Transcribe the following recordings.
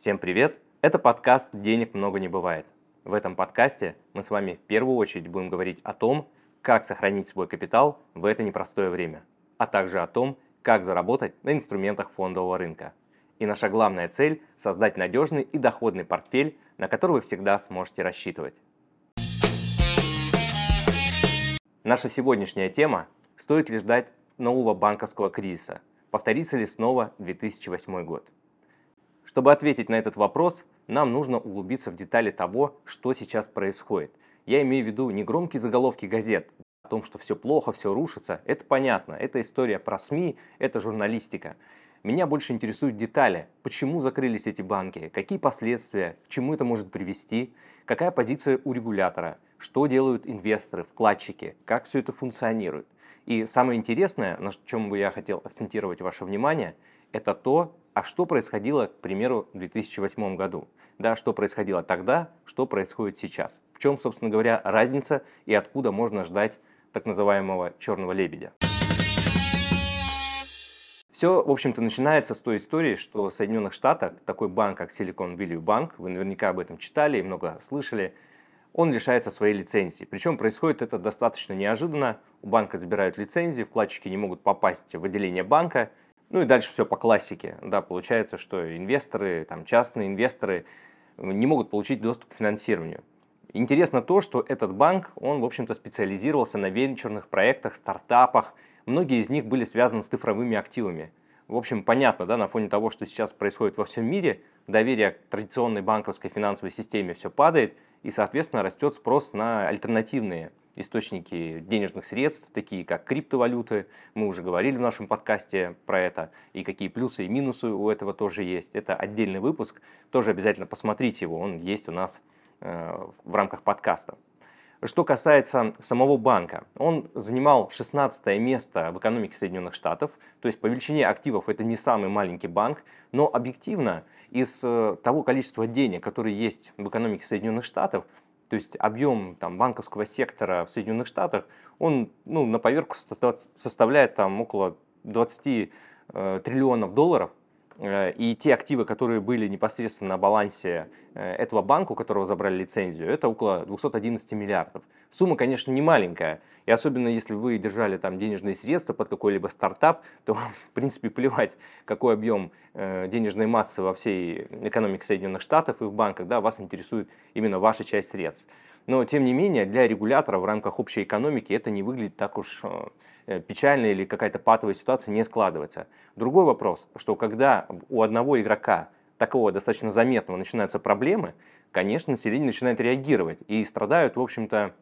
Всем привет! Это подкаст «Денег много не бывает». В этом подкасте мы с вами в первую очередь будем говорить о том, как сохранить свой капитал в это непростое время, а также о том, как заработать на инструментах фондового рынка. И наша главная цель – создать надежный и доходный портфель, на который вы всегда сможете рассчитывать. Наша сегодняшняя тема – стоит ли ждать нового банковского кризиса? Повторится ли снова 2008 год? Чтобы ответить на этот вопрос, нам нужно углубиться в детали того, что сейчас происходит. Я имею в виду не громкие заголовки газет о том, что все плохо, все рушится. Это понятно, это история про СМИ, это журналистика. Меня больше интересуют детали. Почему закрылись эти банки? Какие последствия? К чему это может привести? Какая позиция у регулятора? Что делают инвесторы, вкладчики? Как все это функционирует? И самое интересное, на чем бы я хотел акцентировать ваше внимание, это то, а что происходило, к примеру, в 2008 году. Да, что происходило тогда, что происходит сейчас. В чем, собственно говоря, разница и откуда можно ждать так называемого черного лебедя. Все, в общем-то, начинается с той истории, что в Соединенных Штатах такой банк, как Silicon Valley Bank, вы наверняка об этом читали и много слышали, он лишается своей лицензии. Причем происходит это достаточно неожиданно. У банка забирают лицензии, вкладчики не могут попасть в отделение банка, ну и дальше все по классике. Да, получается, что инвесторы, там, частные инвесторы не могут получить доступ к финансированию. Интересно то, что этот банк, он, в общем-то, специализировался на венчурных проектах, стартапах. Многие из них были связаны с цифровыми активами. В общем, понятно, да, на фоне того, что сейчас происходит во всем мире, доверие к традиционной банковской финансовой системе все падает, и, соответственно, растет спрос на альтернативные источники денежных средств, такие как криптовалюты. Мы уже говорили в нашем подкасте про это, и какие плюсы и минусы у этого тоже есть. Это отдельный выпуск, тоже обязательно посмотрите его, он есть у нас э, в рамках подкаста. Что касается самого банка, он занимал 16 место в экономике Соединенных Штатов, то есть по величине активов это не самый маленький банк, но объективно из э, того количества денег, которые есть в экономике Соединенных Штатов, то есть объем там, банковского сектора в Соединенных Штатах, он ну, на поверку составляет там, около 20 э, триллионов долларов. Э, и те активы, которые были непосредственно на балансе э, этого банка, у которого забрали лицензию, это около 211 миллиардов. Сумма, конечно, не маленькая. И особенно если вы держали там денежные средства под какой-либо стартап, то в принципе, плевать, какой объем э, денежной массы во всей экономике Соединенных Штатов и в банках, да, вас интересует именно ваша часть средств. Но, тем не менее, для регулятора в рамках общей экономики это не выглядит так уж Э, печальная или какая-то патовая ситуация не складывается. Другой вопрос, что когда у одного игрока, такого достаточно заметного, начинаются проблемы, конечно, население начинает реагировать и страдают, в общем-то,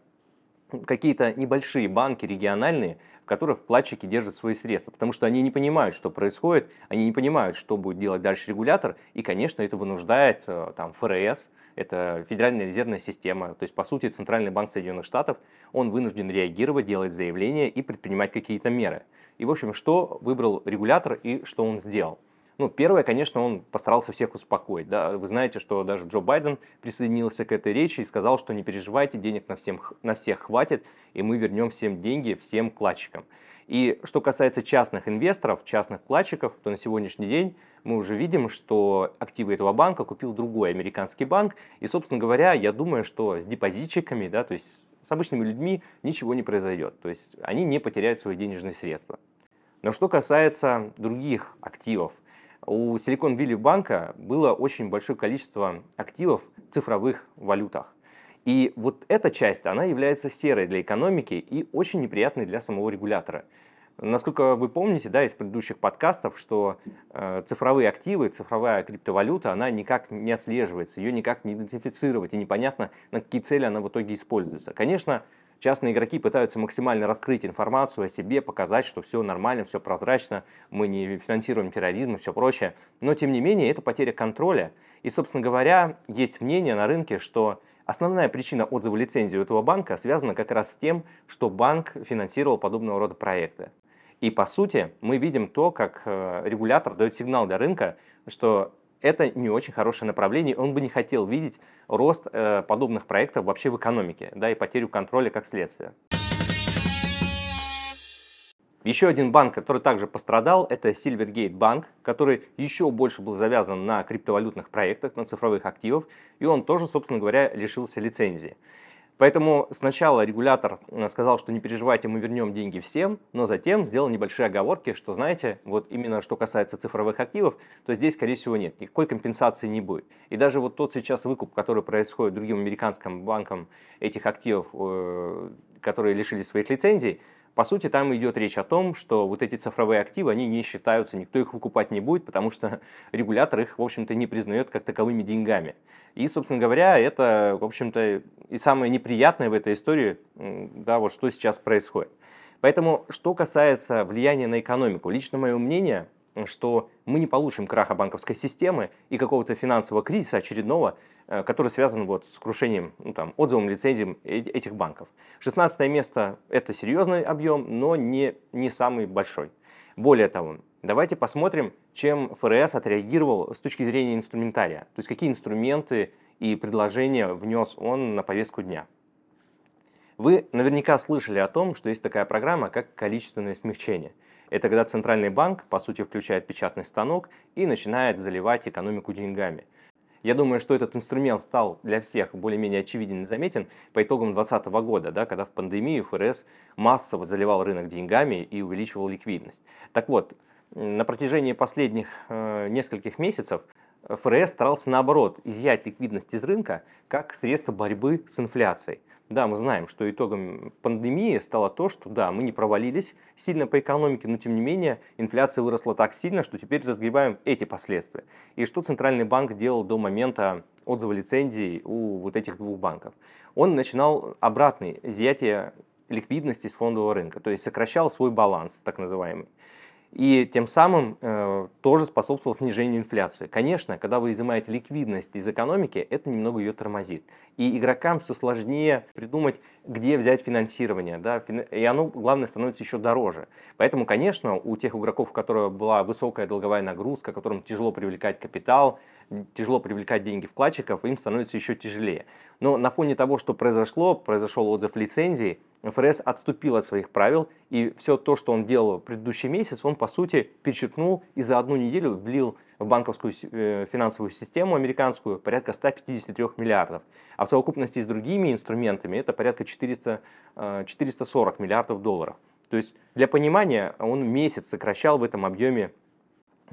какие-то небольшие банки региональные, в которых вкладчики держат свои средства, потому что они не понимают, что происходит, они не понимают, что будет делать дальше регулятор, и, конечно, это вынуждает э, там, ФРС, это Федеральная резервная система, то есть, по сути, Центральный банк Соединенных Штатов, он вынужден реагировать, делать заявления и предпринимать какие-то меры. И, в общем, что выбрал регулятор и что он сделал? Ну, первое, конечно, он постарался всех успокоить. Да? Вы знаете, что даже Джо Байден присоединился к этой речи и сказал, что не переживайте, денег на, всем, на всех хватит, и мы вернем всем деньги всем вкладчикам. И что касается частных инвесторов, частных вкладчиков, то на сегодняшний день мы уже видим, что активы этого банка купил другой американский банк. И, собственно говоря, я думаю, что с депозитчиками, да, то есть с обычными людьми ничего не произойдет. То есть они не потеряют свои денежные средства. Но что касается других активов, у Silicon Valley банка было очень большое количество активов в цифровых валютах. И вот эта часть, она является серой для экономики и очень неприятной для самого регулятора. Насколько вы помните, да, из предыдущих подкастов, что э, цифровые активы, цифровая криптовалюта, она никак не отслеживается, ее никак не идентифицировать, и непонятно, на какие цели она в итоге используется. Конечно, частные игроки пытаются максимально раскрыть информацию о себе, показать, что все нормально, все прозрачно, мы не финансируем терроризм и все прочее, но тем не менее это потеря контроля. И, собственно говоря, есть мнение на рынке, что Основная причина отзыва лицензии у этого банка связана как раз с тем, что банк финансировал подобного рода проекты. И по сути мы видим то, как э, регулятор дает сигнал для рынка, что это не очень хорошее направление, он бы не хотел видеть рост э, подобных проектов вообще в экономике, да, и потерю контроля как следствие. Еще один банк, который также пострадал, это Silvergate Bank, который еще больше был завязан на криптовалютных проектах, на цифровых активах, и он тоже, собственно говоря, лишился лицензии. Поэтому сначала регулятор э, сказал, что не переживайте, мы вернем деньги всем, но затем сделал небольшие оговорки, что, знаете, вот именно что касается цифровых активов, то здесь, скорее всего, нет, никакой компенсации не будет. И даже вот тот сейчас выкуп, который происходит другим американским банкам этих активов, э, которые лишились своих лицензий, по сути, там идет речь о том, что вот эти цифровые активы, они не считаются, никто их выкупать не будет, потому что регулятор их, в общем-то, не признает как таковыми деньгами. И, собственно говоря, это, в общем-то, и самое неприятное в этой истории, да, вот что сейчас происходит. Поэтому, что касается влияния на экономику, лично мое мнение, что мы не получим краха банковской системы и какого-то финансового кризиса очередного, Э, который связан вот с крушением, ну, там, отзывом, лицензиям этих банков. 16 место – это серьезный объем, но не, не самый большой. Более того, давайте посмотрим, чем ФРС отреагировал с точки зрения инструментария, то есть какие инструменты и предложения внес он на повестку дня. Вы наверняка слышали о том, что есть такая программа, как количественное смягчение. Это когда центральный банк, по сути, включает печатный станок и начинает заливать экономику деньгами – я думаю, что этот инструмент стал для всех более-менее очевиден и заметен по итогам 2020 года, да, когда в пандемию ФРС массово заливал рынок деньгами и увеличивал ликвидность. Так вот, на протяжении последних э, нескольких месяцев ФРС старался наоборот изъять ликвидность из рынка как средство борьбы с инфляцией. Да, мы знаем, что итогом пандемии стало то, что да, мы не провалились сильно по экономике, но тем не менее инфляция выросла так сильно, что теперь разгребаем эти последствия. И что Центральный банк делал до момента отзыва лицензий у вот этих двух банков? Он начинал обратное изъятие ликвидности с фондового рынка, то есть сокращал свой баланс, так называемый и тем самым э, тоже способствовал снижению инфляции. Конечно, когда вы изымаете ликвидность из экономики, это немного ее тормозит. И игрокам все сложнее придумать, где взять финансирование, да, и оно, главное, становится еще дороже. Поэтому, конечно, у тех игроков, у которых была высокая долговая нагрузка, которым тяжело привлекать капитал, тяжело привлекать деньги вкладчиков, им становится еще тяжелее. Но на фоне того, что произошло, произошел отзыв лицензии, ФРС отступил от своих правил, и все то, что он делал в предыдущий месяц, он, по сути, перечеркнул и за одну неделю влил в банковскую э, финансовую систему американскую порядка 153 миллиардов. А в совокупности с другими инструментами это порядка 400, 440 э, миллиардов долларов. То есть, для понимания, он месяц сокращал в этом объеме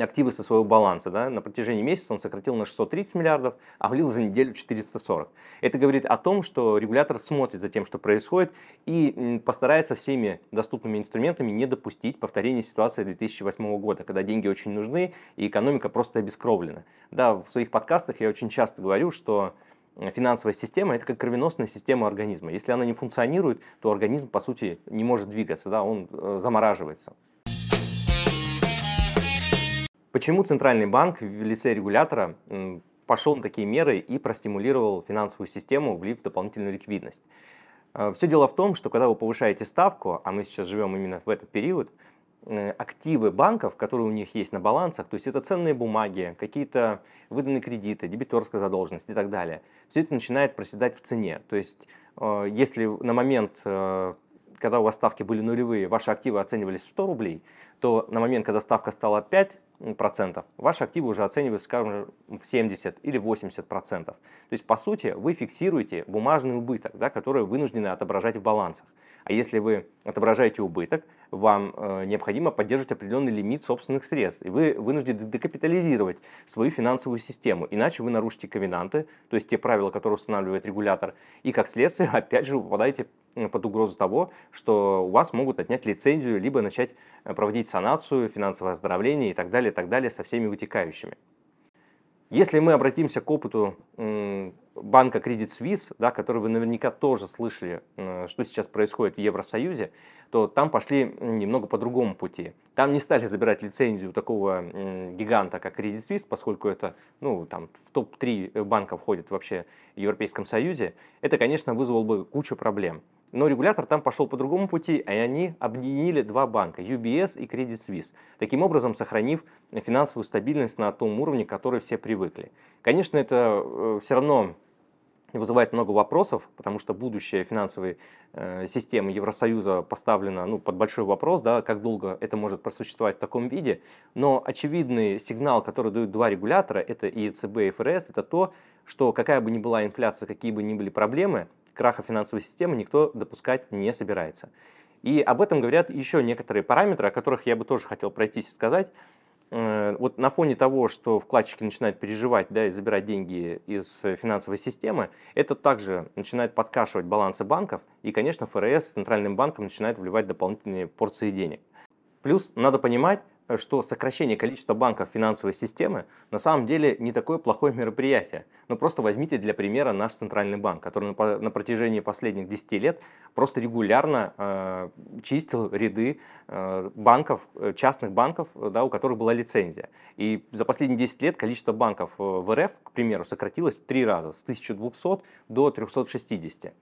активы со своего баланса. Да? На протяжении месяца он сократил на 630 миллиардов, а влил за неделю 440. Это говорит о том, что регулятор смотрит за тем, что происходит, и постарается всеми доступными инструментами не допустить повторения ситуации 2008 года, когда деньги очень нужны и экономика просто обескровлена. Да, в своих подкастах я очень часто говорю, что финансовая система – это как кровеносная система организма. Если она не функционирует, то организм, по сути, не может двигаться, да, он э, замораживается. Почему Центральный банк в лице регулятора пошел на такие меры и простимулировал финансовую систему, влив дополнительную ликвидность? Э, Все дело в том, что когда вы повышаете ставку, а мы сейчас живем именно в этот период, э, активы банков, которые у них есть на балансах, то есть это ценные бумаги, какие-то выданные кредиты, дебиторская задолженность и так далее, все это начинает проседать в цене. То есть э, если на момент, когда у вас ставки были нулевые, ваши активы оценивались в 100 рублей, то на момент, когда ставка стала 5, процентов, ваши активы уже оцениваются, скажем, в 70 или 80 процентов. То есть, по сути, вы фиксируете бумажный убыток, да, который вынуждены отображать в балансах. А если вы отображаете убыток, вам э, необходимо поддерживать определенный лимит собственных средств. И вы вынуждены декапитализировать свою финансовую систему. Иначе вы нарушите ковенанты, то есть те правила, которые устанавливает регулятор. И как следствие, опять же, вы попадаете под угрозу того, что у вас могут отнять лицензию, либо начать э, проводить санацию, финансовое оздоровление и так далее, и так далее со всеми вытекающими. Если мы обратимся к опыту банка Credit Suisse, да, который вы наверняка тоже слышали, что сейчас происходит в Евросоюзе, то там пошли немного по другому пути. Там не стали забирать лицензию такого гиганта, как Credit Suisse, поскольку это ну, там, в топ-3 банка входит вообще в Европейском Союзе. Это, конечно, вызвало бы кучу проблем. Но регулятор там пошел по другому пути, и они объединили два банка, UBS и Credit Suisse, таким образом сохранив финансовую стабильность на том уровне, к которой все привыкли. Конечно, это э, все равно вызывает много вопросов, потому что будущее финансовой э, системы Евросоюза поставлено ну, под большой вопрос, да, как долго это может просуществовать в таком виде. Но очевидный сигнал, который дают два регулятора, это и ЕЦБ, и ФРС, это то, что какая бы ни была инфляция, какие бы ни были проблемы, краха финансовой системы никто допускать не собирается. И об этом говорят еще некоторые параметры, о которых я бы тоже хотел пройтись и сказать. Э, вот на фоне того, что вкладчики начинают переживать да, и забирать деньги из финансовой системы, это также начинает подкашивать балансы банков, и, конечно, ФРС Центральным банком начинает вливать дополнительные порции денег. Плюс надо понимать, что сокращение количества банков финансовой системы на самом деле не такое плохое мероприятие. Но просто возьмите для примера наш центральный банк, который на, на протяжении последних 10 лет просто регулярно э, чистил ряды э, банков, э, частных банков, да, у которых была лицензия. И за последние 10 лет количество банков э, в РФ, к примеру, сократилось в три раза, с 1200 до 360.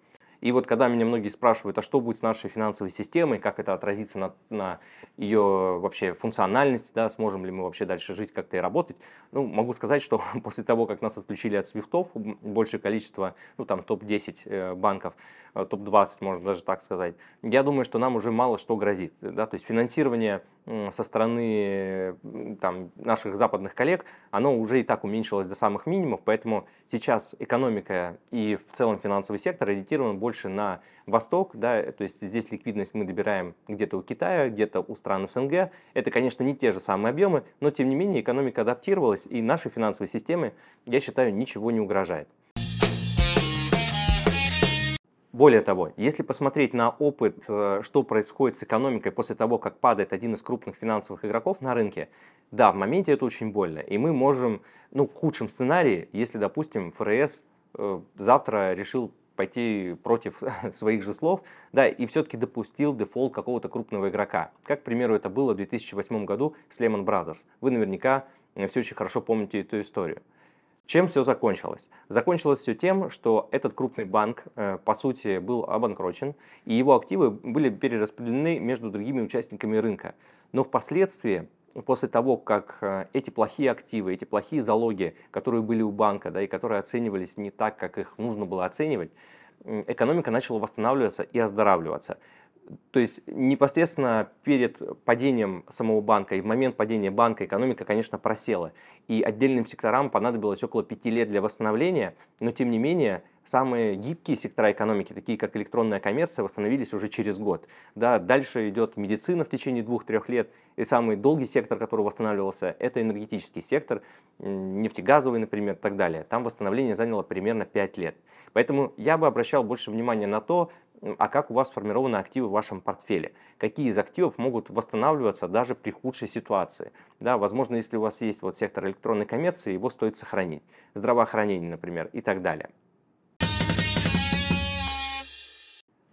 И вот когда меня многие спрашивают, а что будет с нашей финансовой системой, как это отразится на, на ее вообще функциональности, да, сможем ли мы вообще дальше жить как-то и работать, ну, могу сказать, что после того, как нас отключили от свифтов, большее количество, ну, там, топ-10 э, банков, э, топ-20, можно даже так сказать, я думаю, что нам уже мало что грозит. Да? То есть финансирование со стороны там, наших западных коллег, оно уже и так уменьшилось до самых минимумов, поэтому сейчас экономика и в целом финансовый сектор ориентирован больше на восток, да, то есть здесь ликвидность мы добираем где-то у Китая, где-то у стран СНГ. Это, конечно, не те же самые объемы, но тем не менее экономика адаптировалась, и нашей финансовой системе, я считаю, ничего не угрожает. Более того, если посмотреть на опыт, э, что происходит с экономикой после того, как падает один из крупных финансовых игроков на рынке, да, в моменте это очень больно. И мы можем, ну, в худшем сценарии, если, допустим, ФРС э, завтра решил пойти против своих же слов, да, и все-таки допустил дефолт какого-то крупного игрока. Как, к примеру, это было в 2008 году с Lehman Brothers. Вы наверняка э, все очень хорошо помните эту историю. Чем все закончилось? Закончилось все тем, что этот крупный банк, э, по сути, был обанкрочен, и его активы были перераспределены между другими участниками рынка. Но впоследствии, после того, как э, эти плохие активы, эти плохие залоги, которые были у банка, да, и которые оценивались не так, как их нужно было оценивать, экономика начала восстанавливаться и оздоравливаться. То есть непосредственно перед падением самого банка и в момент падения банка экономика, конечно, просела. И отдельным секторам понадобилось около пяти лет для восстановления, но тем не менее самые гибкие сектора экономики, такие как электронная коммерция, восстановились уже через год. Да, дальше идет медицина в течение двух-трех лет, и самый долгий сектор, который восстанавливался, это энергетический сектор, нефтегазовый, например, и так далее. Там восстановление заняло примерно 5 лет. Поэтому я бы обращал больше внимания на то, а как у вас сформированы активы в вашем портфеле, какие из активов могут восстанавливаться даже при худшей ситуации. Да, возможно, если у вас есть вот сектор электронной коммерции, его стоит сохранить, здравоохранение, например, и так далее.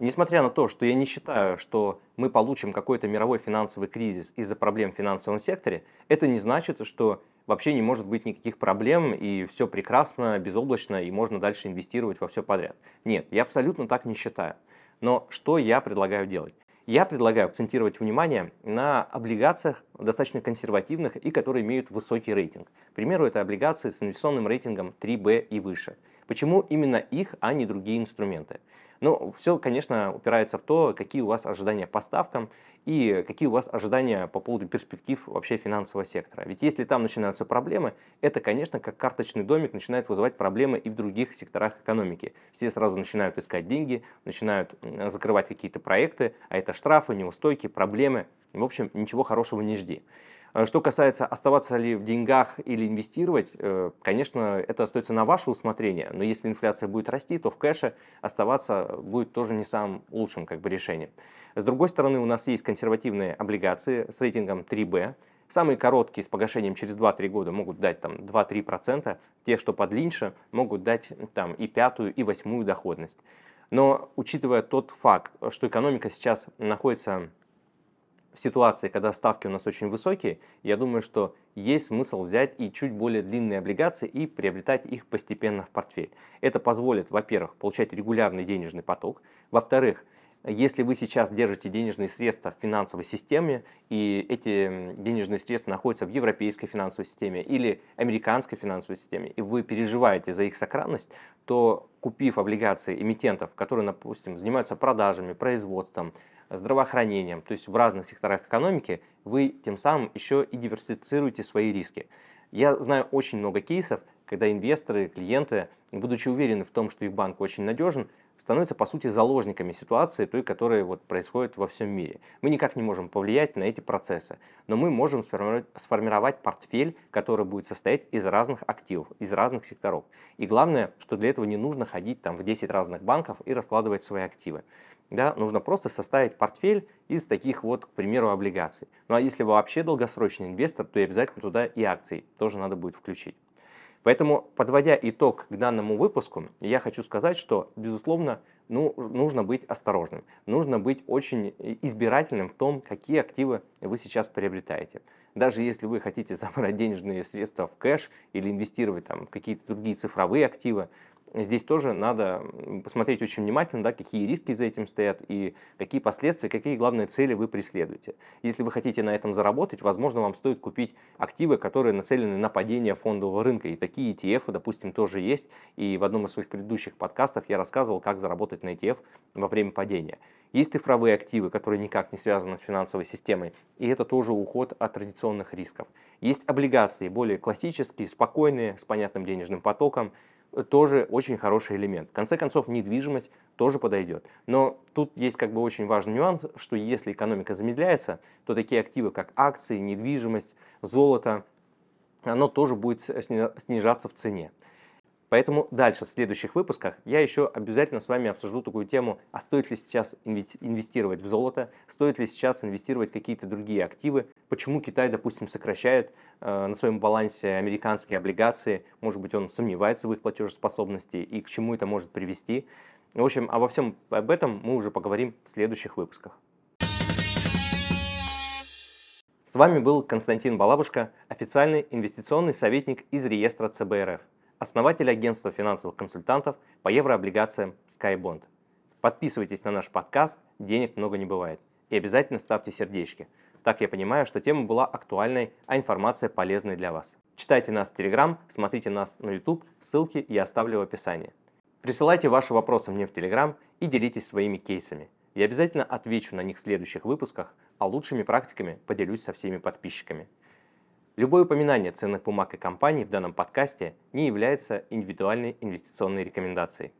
Несмотря на то, что я не считаю, что мы получим какой-то мировой финансовый кризис из-за проблем в финансовом секторе, это не значит, что вообще не может быть никаких проблем и все прекрасно, безоблачно и можно дальше инвестировать во все подряд. Нет, я абсолютно так не считаю. Но что я предлагаю делать? Я предлагаю акцентировать внимание на облигациях достаточно консервативных и которые имеют высокий рейтинг. К примеру, это облигации с инвестиционным рейтингом 3B и выше. Почему именно их, а не другие инструменты? Ну, все, конечно, упирается в то, какие у вас ожидания по ставкам и какие у вас ожидания по поводу перспектив вообще финансового сектора. Ведь если там начинаются проблемы, это, конечно, как карточный домик начинает вызывать проблемы и в других секторах экономики. Все сразу начинают искать деньги, начинают закрывать какие-то проекты, а это штрафы, неустойки, проблемы. В общем, ничего хорошего не жди. Э, что касается оставаться ли в деньгах или инвестировать, э, конечно, это остается на ваше усмотрение, но если инфляция будет расти, то в кэше оставаться будет тоже не самым лучшим как бы, решением. С другой стороны, у нас есть консервативные облигации с рейтингом 3B, Самые короткие с погашением через 2-3 года могут дать там 2-3%, те, что подлиннее, могут дать там и пятую, и восьмую доходность. Но учитывая тот факт, что экономика сейчас находится в ситуации, когда ставки у нас очень высокие, я думаю, что есть смысл взять и чуть более длинные облигации и приобретать их постепенно в портфель. Это позволит, во-первых, получать регулярный денежный поток, во-вторых, Если вы сейчас держите денежные средства в финансовой системе, и эти денежные средства находятся в европейской финансовой системе или американской финансовой системе, и вы переживаете за их сохранность, то купив облигации эмитентов, которые, допустим, занимаются продажами, производством, здравоохранением, то есть в разных секторах экономики, вы тем самым еще и диверсифицируете свои риски. Я знаю очень много кейсов, когда инвесторы, клиенты, будучи уверены в том, что их банк очень надежен, становятся, по сути, заложниками ситуации, той, которая вот происходит во всем мире. Мы никак не можем повлиять на эти процессы, но мы можем сформировать, портфель, который будет состоять из разных активов, из разных секторов. И главное, что для этого не нужно ходить там в 10 разных банков и раскладывать свои активы. Да, нужно просто составить портфель из таких вот, к примеру, облигаций. Ну а если вы вообще долгосрочный инвестор, то и обязательно туда и акции тоже надо будет включить. Поэтому, подводя итог к данному выпуску, я хочу сказать, что, безусловно, ну, нужно быть осторожным. Нужно быть очень избирательным в том, какие активы вы сейчас приобретаете. Даже если вы хотите забрать денежные средства в кэш или инвестировать там, какие-то другие цифровые активы, здесь тоже надо посмотреть очень внимательно, да, какие риски за этим стоят и какие последствия, какие главные цели вы преследуете. Если вы хотите на этом заработать, возможно, вам стоит купить активы, которые нацелены на падение фондового рынка. И такие ETF, допустим, тоже есть. И в одном из своих предыдущих подкастов я рассказывал, как заработать на ETF во время падения. Есть цифровые активы, которые никак не связаны с финансовой системой, и это тоже уход от традиционных рисков. Есть облигации, более классические, спокойные, с понятным денежным потоком, тоже очень хороший элемент. В конце концов, недвижимость тоже подойдет. Но тут есть как бы очень важный нюанс, что если экономика замедляется, то такие активы, как акции, недвижимость, золото, оно тоже будет снижаться в цене. Поэтому дальше, в следующих выпусках, я еще обязательно с вами обсужу такую тему, а стоит ли сейчас инвестировать в золото, стоит ли сейчас инвестировать в какие-то другие активы, почему Китай, допустим, сокращает э, на своем балансе американские облигации, может быть, он сомневается в их платежеспособности и к чему это может привести. В общем, обо всем об этом мы уже поговорим в следующих выпусках. С вами был Константин Балабушка, официальный инвестиционный советник из реестра ЦБРФ основатель агентства финансовых консультантов по еврооблигациям SkyBond. Подписывайтесь на наш подкаст «Денег много не бывает» и обязательно ставьте сердечки. Так я понимаю, что тема была актуальной, а информация полезной для вас. Читайте нас в Telegram, смотрите нас на YouTube, ссылки я оставлю в описании. Присылайте ваши вопросы мне в Telegram и делитесь своими кейсами. Я обязательно отвечу на них в следующих выпусках, а лучшими практиками поделюсь со всеми подписчиками. Любое упоминание ценных бумаг и компаний в данном подкасте не является индивидуальной инвестиционной рекомендацией.